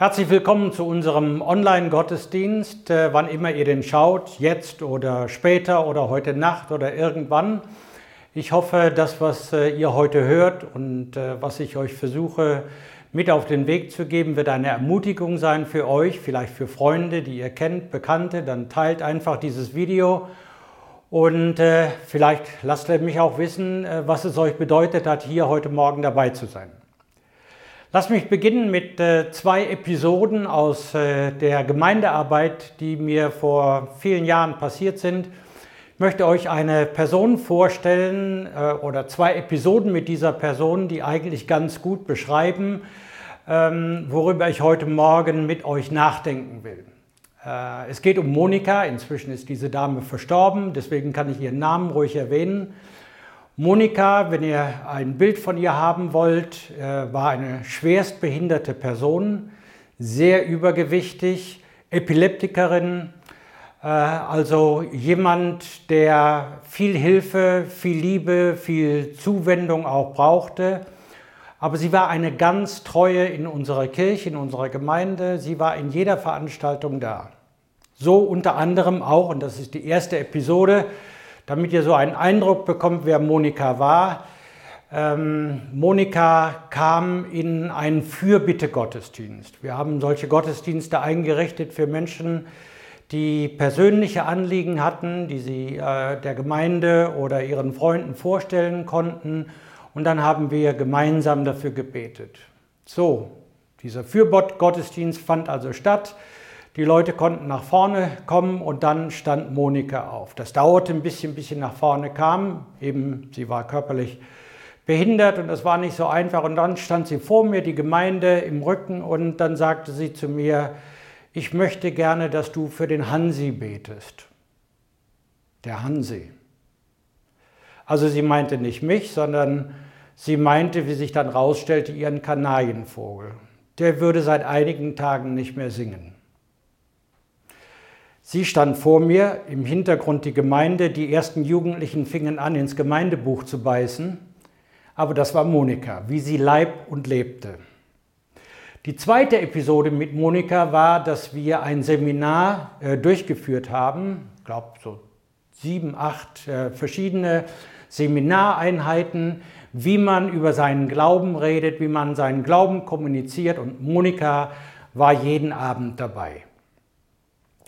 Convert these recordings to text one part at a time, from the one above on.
Herzlich willkommen zu unserem Online-Gottesdienst, äh, wann immer ihr den schaut, jetzt oder später oder heute Nacht oder irgendwann. Ich hoffe, das, was äh, ihr heute hört und äh, was ich euch versuche mit auf den Weg zu geben, wird eine Ermutigung sein für euch, vielleicht für Freunde, die ihr kennt, Bekannte. Dann teilt einfach dieses Video und vielleicht lasst mich auch wissen, was es euch bedeutet hat, hier heute Morgen dabei zu sein. Lass mich beginnen mit äh, zwei Episoden aus äh, der Gemeindearbeit, die mir vor vielen Jahren passiert sind. Ich möchte euch eine Person vorstellen äh, oder zwei Episoden mit dieser Person, die eigentlich ganz gut beschreiben, ähm, worüber ich heute Morgen mit euch nachdenken will. Äh, es geht um Monika, inzwischen ist diese Dame verstorben, deswegen kann ich ihren Namen ruhig erwähnen. Monika, wenn ihr ein Bild von ihr haben wollt, äh, war eine schwerstbehinderte Person, sehr übergewichtig, Epileptikerin, äh, also jemand, der viel Hilfe, viel Liebe, viel Zuwendung auch brauchte. Aber sie war eine ganz treue in unserer Kirche, in unserer Gemeinde. Sie war in jeder Veranstaltung da. So unter anderem auch, und das ist die erste Episode, damit ihr so einen Eindruck bekommt, wer Monika war. Ähm, Monika kam in einen Fürbitte-Gottesdienst. Wir haben solche Gottesdienste eingerichtet für Menschen, die persönliche Anliegen hatten, die sie äh, der Gemeinde oder ihren Freunden vorstellen konnten. Und dann haben wir gemeinsam dafür gebetet. So, dieser Fürbott-Gottesdienst fand also statt. Die Leute konnten nach vorne kommen und dann stand Monika auf. Das dauerte ein bisschen, bis sie nach vorne kam. Eben, sie war körperlich behindert und das war nicht so einfach. Und dann stand sie vor mir, die Gemeinde im Rücken und dann sagte sie zu mir, ich möchte gerne, dass du für den Hansi betest. Der Hansi. Also sie meinte nicht mich, sondern sie meinte, wie sich dann rausstellte, ihren Kanarienvogel. Der würde seit einigen Tagen nicht mehr singen. Sie stand vor mir, im Hintergrund die Gemeinde, die ersten Jugendlichen fingen an, ins Gemeindebuch zu beißen. Aber das war Monika, wie sie leib und lebte. Die zweite Episode mit Monika war, dass wir ein Seminar äh, durchgeführt haben, ich glaube so sieben, acht äh, verschiedene Seminareinheiten, wie man über seinen Glauben redet, wie man seinen Glauben kommuniziert und Monika war jeden Abend dabei.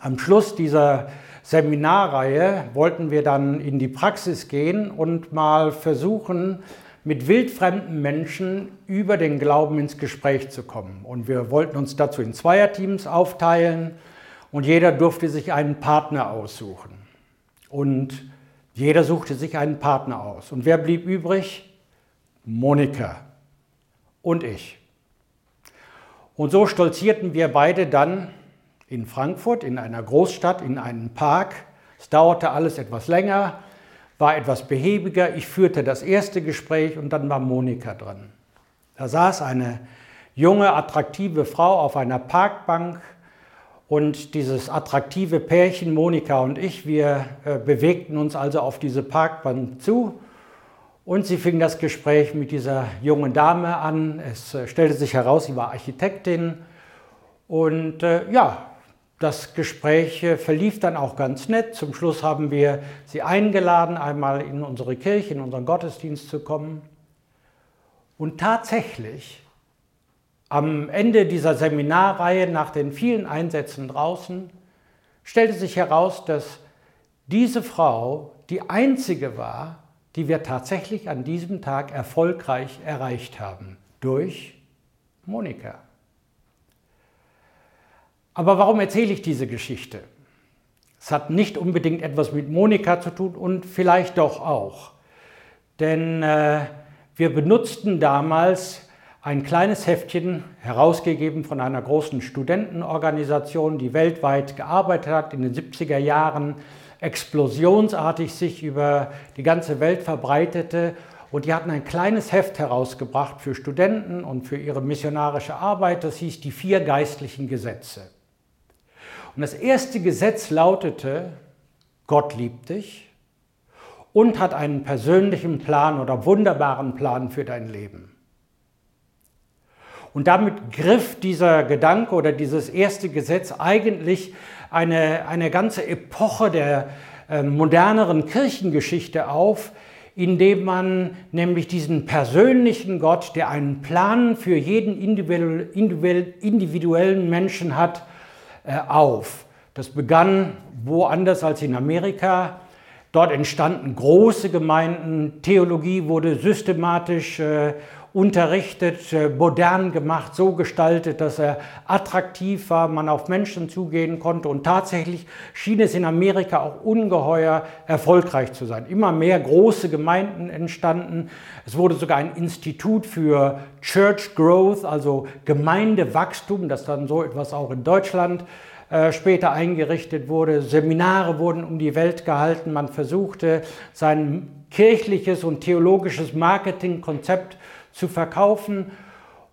Am Schluss dieser Seminarreihe wollten wir dann in die Praxis gehen und mal versuchen, mit wildfremden Menschen über den Glauben ins Gespräch zu kommen. Und wir wollten uns dazu in Zweierteams aufteilen und jeder durfte sich einen Partner aussuchen. Und jeder suchte sich einen Partner aus. Und wer blieb übrig? Monika und ich. Und so stolzierten wir beide dann in Frankfurt, in einer Großstadt, in einem Park. Es dauerte alles etwas länger, war etwas behäbiger. Ich führte das erste Gespräch und dann war Monika drin. Da saß eine junge, attraktive Frau auf einer Parkbank und dieses attraktive Pärchen, Monika und ich, wir äh, bewegten uns also auf diese Parkbank zu und sie fing das Gespräch mit dieser jungen Dame an. Es äh, stellte sich heraus, sie war Architektin und äh, ja, das Gespräch äh, verlief dann auch ganz nett. Zum Schluss haben wir sie eingeladen, einmal in unsere Kirche, in unseren Gottesdienst zu kommen. Und tatsächlich, am Ende dieser Seminarreihe, nach den vielen Einsätzen draußen, stellte sich heraus, dass diese Frau die einzige war, die wir tatsächlich an diesem Tag erfolgreich erreicht haben, durch Monika. Aber warum erzähle ich diese Geschichte? Es hat nicht unbedingt etwas mit Monika zu tun und vielleicht doch auch. Denn äh, wir benutzten damals ein kleines Heftchen, herausgegeben von einer großen Studentenorganisation, die weltweit gearbeitet hat, in den 70er Jahren explosionsartig sich über die ganze Welt verbreitete. Und die hatten ein kleines Heft herausgebracht für Studenten und für ihre missionarische Arbeit, das hieß die vier geistlichen Gesetze. Und das erste Gesetz lautete, Gott liebt dich und hat einen persönlichen Plan oder wunderbaren Plan für dein Leben. Und damit griff dieser Gedanke oder dieses erste Gesetz eigentlich eine, eine ganze Epoche der äh, moderneren Kirchengeschichte auf, indem man nämlich diesen persönlichen Gott, der einen Plan für jeden individuellen Menschen hat, auf. Das begann woanders als in Amerika. Dort entstanden große Gemeinden, Theologie wurde systematisch äh, unterrichtet, äh, modern gemacht, so gestaltet, dass er attraktiv war, man auf Menschen zugehen konnte und tatsächlich schien es in Amerika auch ungeheuer erfolgreich zu sein. Immer mehr große Gemeinden entstanden. Es wurde sogar ein Institut für Church Growth, also Gemeindewachstum, das dann so etwas auch in Deutschland äh, später eingerichtet wurde. Seminare wurden um die Welt gehalten. Man versuchte sein kirchliches und theologisches Marketingkonzept zu verkaufen.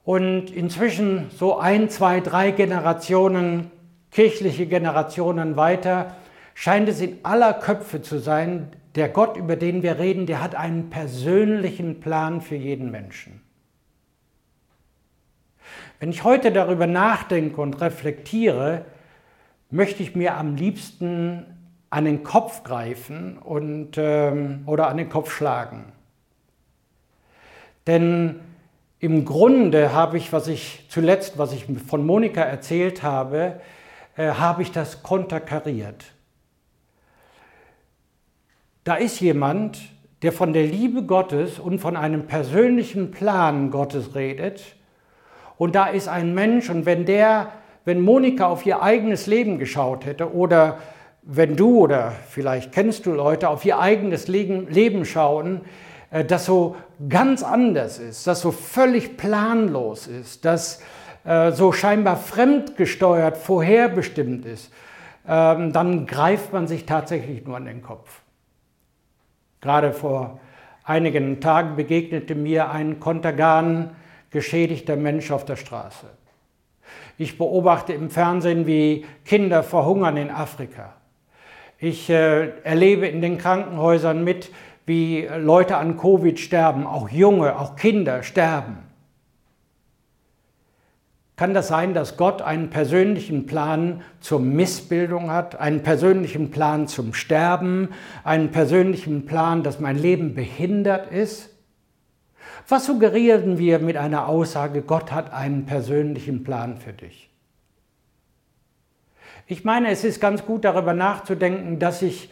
Und inzwischen so ein, zwei, drei Generationen, kirchliche Generationen weiter, scheint es in aller Köpfe zu sein, der Gott, über den wir reden, der hat einen persönlichen Plan für jeden Menschen. Wenn ich heute darüber nachdenke und reflektiere, möchte ich mir am liebsten an den Kopf greifen und, ähm, oder an den Kopf schlagen. Denn im Grunde habe ich, was ich zuletzt, was ich von Monika erzählt habe, äh, habe ich das konterkariert. Da ist jemand, der von der Liebe Gottes und von einem persönlichen Plan Gottes redet. Und da ist ein Mensch, und wenn der, wenn Monika auf ihr eigenes Leben geschaut hätte oder wenn du oder vielleicht kennst du Leute auf ihr eigenes Leben schauen, das so ganz anders ist, das so völlig planlos ist, das äh, so scheinbar fremdgesteuert, vorherbestimmt ist, ähm, dann greift man sich tatsächlich nur an den Kopf. Gerade vor einigen Tagen begegnete mir ein Kontergan geschädigter Mensch auf der Straße. Ich beobachte im Fernsehen, wie Kinder verhungern in Afrika. Ich äh, erlebe in den Krankenhäusern mit, wie Leute an Covid sterben, auch junge, auch Kinder sterben. Kann das sein, dass Gott einen persönlichen Plan zur Missbildung hat, einen persönlichen Plan zum Sterben, einen persönlichen Plan, dass mein Leben behindert ist? Was suggerieren wir mit einer Aussage, Gott hat einen persönlichen Plan für dich? Ich meine, es ist ganz gut darüber nachzudenken, dass ich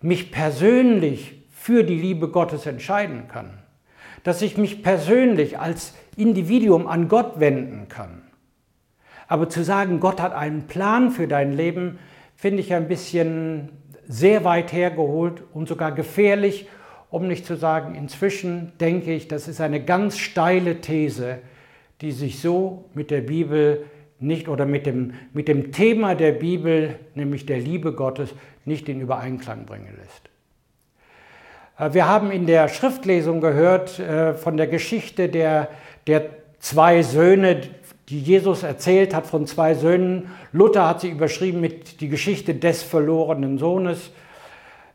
mich persönlich für die Liebe Gottes entscheiden kann. Dass ich mich persönlich als Individuum an Gott wenden kann. Aber zu sagen, Gott hat einen Plan für dein Leben, finde ich ein bisschen sehr weit hergeholt und sogar gefährlich, um nicht zu sagen, inzwischen denke ich, das ist eine ganz steile These, die sich so mit der Bibel nicht oder mit dem, mit dem Thema der Bibel, nämlich der Liebe Gottes, nicht in Übereinklang bringen lässt. Äh, wir haben in der Schriftlesung gehört äh, von der Geschichte der, der zwei Söhne, die Jesus erzählt hat von zwei Söhnen. Luther hat sie überschrieben mit die Geschichte des verlorenen Sohnes.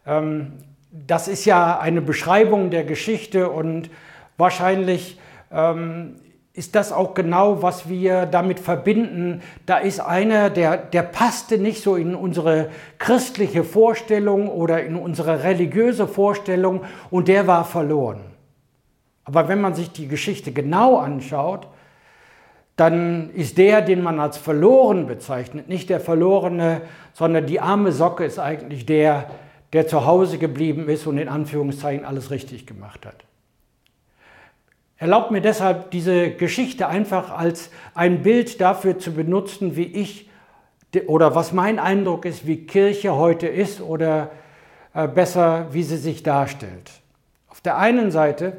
Ähm, das ist ja eine Beschreibung der Geschichte und wahrscheinlich ähm, ist das auch genau, was wir damit verbinden. Da ist einer, der, der passte nicht so in unsere christliche Vorstellung oder in unsere religiöse Vorstellung und der war verloren. Aber wenn man sich die Geschichte genau anschaut, dann ist der, den man als verloren bezeichnet, nicht der Verlorene, sondern die arme Socke ist eigentlich der, der zu Hause geblieben ist und in Anführungszeichen alles richtig gemacht hat. Erlaubt mir deshalb, diese Geschichte einfach als ein Bild dafür zu benutzen, wie ich oder was mein Eindruck ist, wie Kirche heute ist oder äh, besser, wie sie sich darstellt. Auf der einen Seite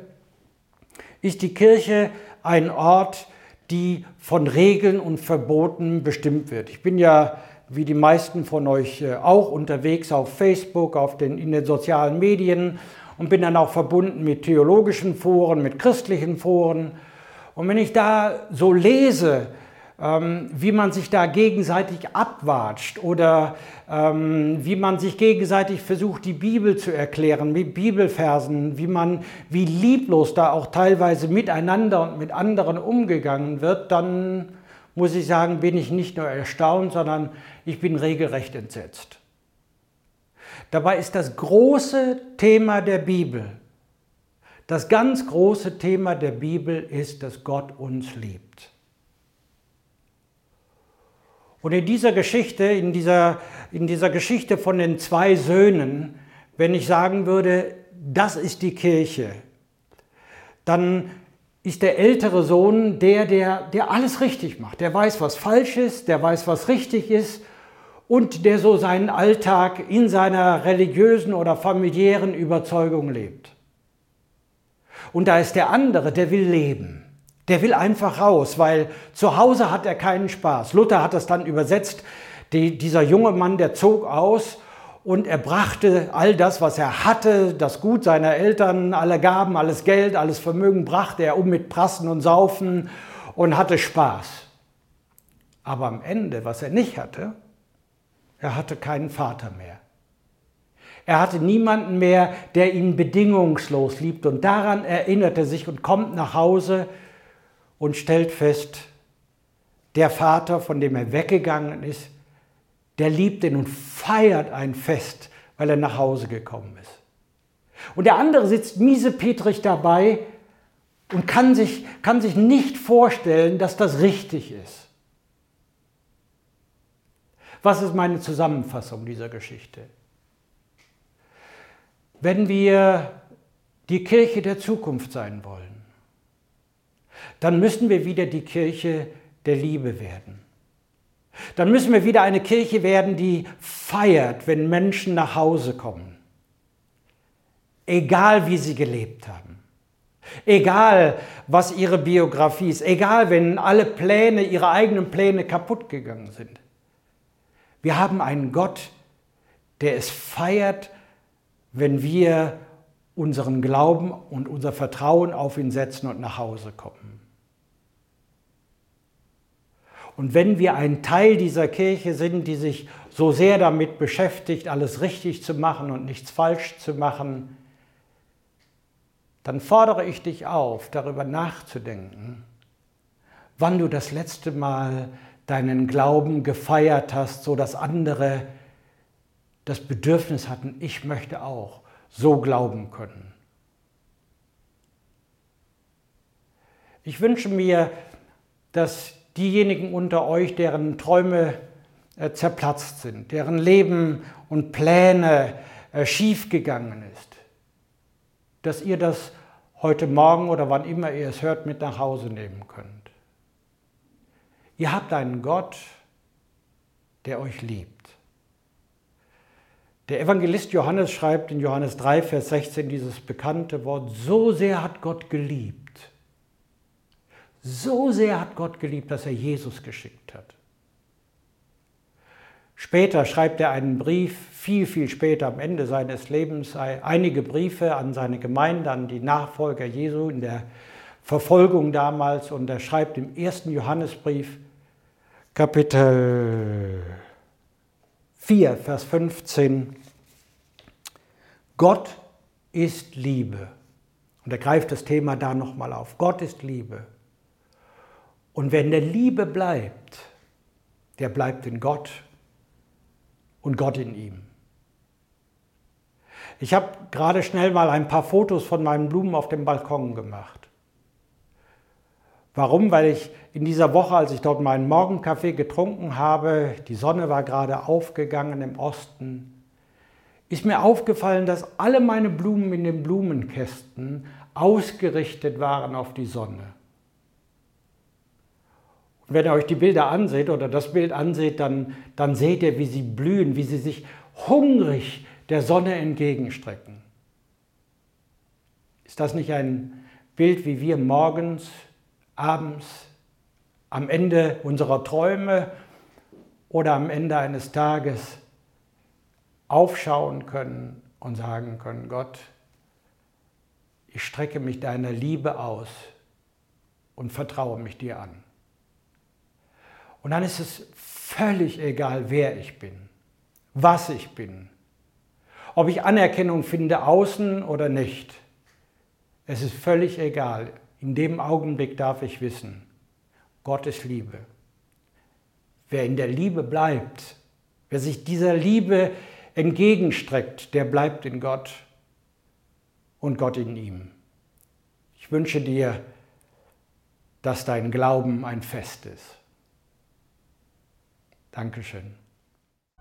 ist die Kirche ein Ort, die von Regeln und Verboten bestimmt wird. Ich bin ja, wie die meisten von euch äh, auch, unterwegs auf Facebook, auf den, in den sozialen Medien und bin dann auch verbunden mit theologischen Foren, mit christlichen Foren. Und wenn ich da so lese, ähm, wie man sich da gegenseitig abwatscht oder ähm, wie man sich gegenseitig versucht, die Bibel zu erklären mit Bibelversen, wie man, wie lieblos da auch teilweise miteinander und mit anderen umgegangen wird, dann muss ich sagen, bin ich nicht nur erstaunt, sondern ich bin regelrecht entsetzt. Dabei ist das große Thema der Bibel, das ganz große Thema der Bibel ist, dass Gott uns liebt. Und in dieser Geschichte, in dieser, in dieser Geschichte von den zwei Söhnen, wenn ich sagen würde, das ist die Kirche, dann ist der ältere Sohn der, der, der alles richtig macht. Der weiß, was falsch ist, der weiß, was richtig ist und der so seinen Alltag in seiner religiösen oder familiären Überzeugung lebt. Und da ist der andere, der will leben. Der will einfach raus, weil zu Hause hat er keinen Spaß. Luther hat das dann übersetzt. Die, dieser junge Mann, der zog aus und er brachte all das, was er hatte, das Gut seiner Eltern, alle Gaben, alles Geld, alles Vermögen, brachte er um mit Prassen und Saufen und hatte Spaß. Aber am Ende, was er nicht hatte, er hatte keinen Vater mehr. Er hatte niemanden mehr, der ihn bedingungslos liebt. Und daran erinnert er sich und kommt nach Hause und stellt fest, der Vater, von dem er weggegangen ist, der liebt ihn und feiert ein Fest, weil er nach Hause gekommen ist. Und der andere sitzt miesepetrig dabei und kann sich, kann sich nicht vorstellen, dass das richtig ist. Was ist meine Zusammenfassung dieser Geschichte? Wenn wir die Kirche der Zukunft sein wollen, dann müssen wir wieder die Kirche der Liebe werden. Dann müssen wir wieder eine Kirche werden, die feiert, wenn Menschen nach Hause kommen. Egal wie sie gelebt haben. Egal was ihre Biografie ist. Egal wenn alle Pläne, ihre eigenen Pläne kaputt gegangen sind. Wir haben einen Gott, der es feiert, wenn wir unseren Glauben und unser Vertrauen auf ihn setzen und nach Hause kommen. Und wenn wir ein Teil dieser Kirche sind, die sich so sehr damit beschäftigt, alles richtig zu machen und nichts falsch zu machen, dann fordere ich dich auf, darüber nachzudenken, wann du das letzte Mal deinen Glauben gefeiert hast, so dass andere das Bedürfnis hatten, ich möchte auch so glauben können. Ich wünsche mir, dass diejenigen unter euch, deren Träume äh, zerplatzt sind, deren Leben und Pläne äh, schiefgegangen ist, dass ihr das heute Morgen oder wann immer ihr es hört, mit nach Hause nehmen könnt. Ihr habt einen Gott, der euch liebt. Der Evangelist Johannes schreibt in Johannes 3, Vers 16 dieses bekannte Wort, so sehr hat Gott geliebt so sehr hat Gott geliebt, dass er Jesus geschickt hat. Später schreibt er einen Brief, viel, viel später am Ende seines Lebens, einige Briefe an seine Gemeinde, an die Nachfolger Jesu in der Verfolgung damals. Und er schreibt im ersten Johannesbrief, Kapitel 4, Vers 15, Gott ist Liebe. Und er greift das Thema da nochmal auf. Gott ist Liebe. Und wenn der Liebe bleibt, der bleibt in Gott und Gott in ihm. Ich habe gerade schnell mal ein paar Fotos von meinen Blumen auf dem Balkon gemacht. Warum? Weil ich in dieser Woche, als ich dort meinen Morgenkaffee getrunken habe, die Sonne war gerade aufgegangen im Osten, ist mir aufgefallen, dass alle meine Blumen in den Blumenkästen ausgerichtet waren auf die Sonne. Wenn ihr euch die Bilder anseht oder das Bild anseht, dann, dann seht ihr, wie sie blühen, wie sie sich hungrig der Sonne entgegenstrecken. Ist das nicht ein Bild, wie wir morgens, abends, am Ende unserer Träume oder am Ende eines Tages aufschauen können und sagen können, Gott, ich strecke mich deiner Liebe aus und vertraue mich dir an. Und dann ist es völlig egal, wer ich bin, was ich bin, ob ich Anerkennung finde außen oder nicht. Es ist völlig egal. In dem Augenblick darf ich wissen, Gott ist Liebe. Wer in der Liebe bleibt, wer sich dieser Liebe entgegenstreckt, der bleibt in Gott und Gott in ihm. Ich wünsche dir, dass dein Glauben ein Fest ist. Dankeschön.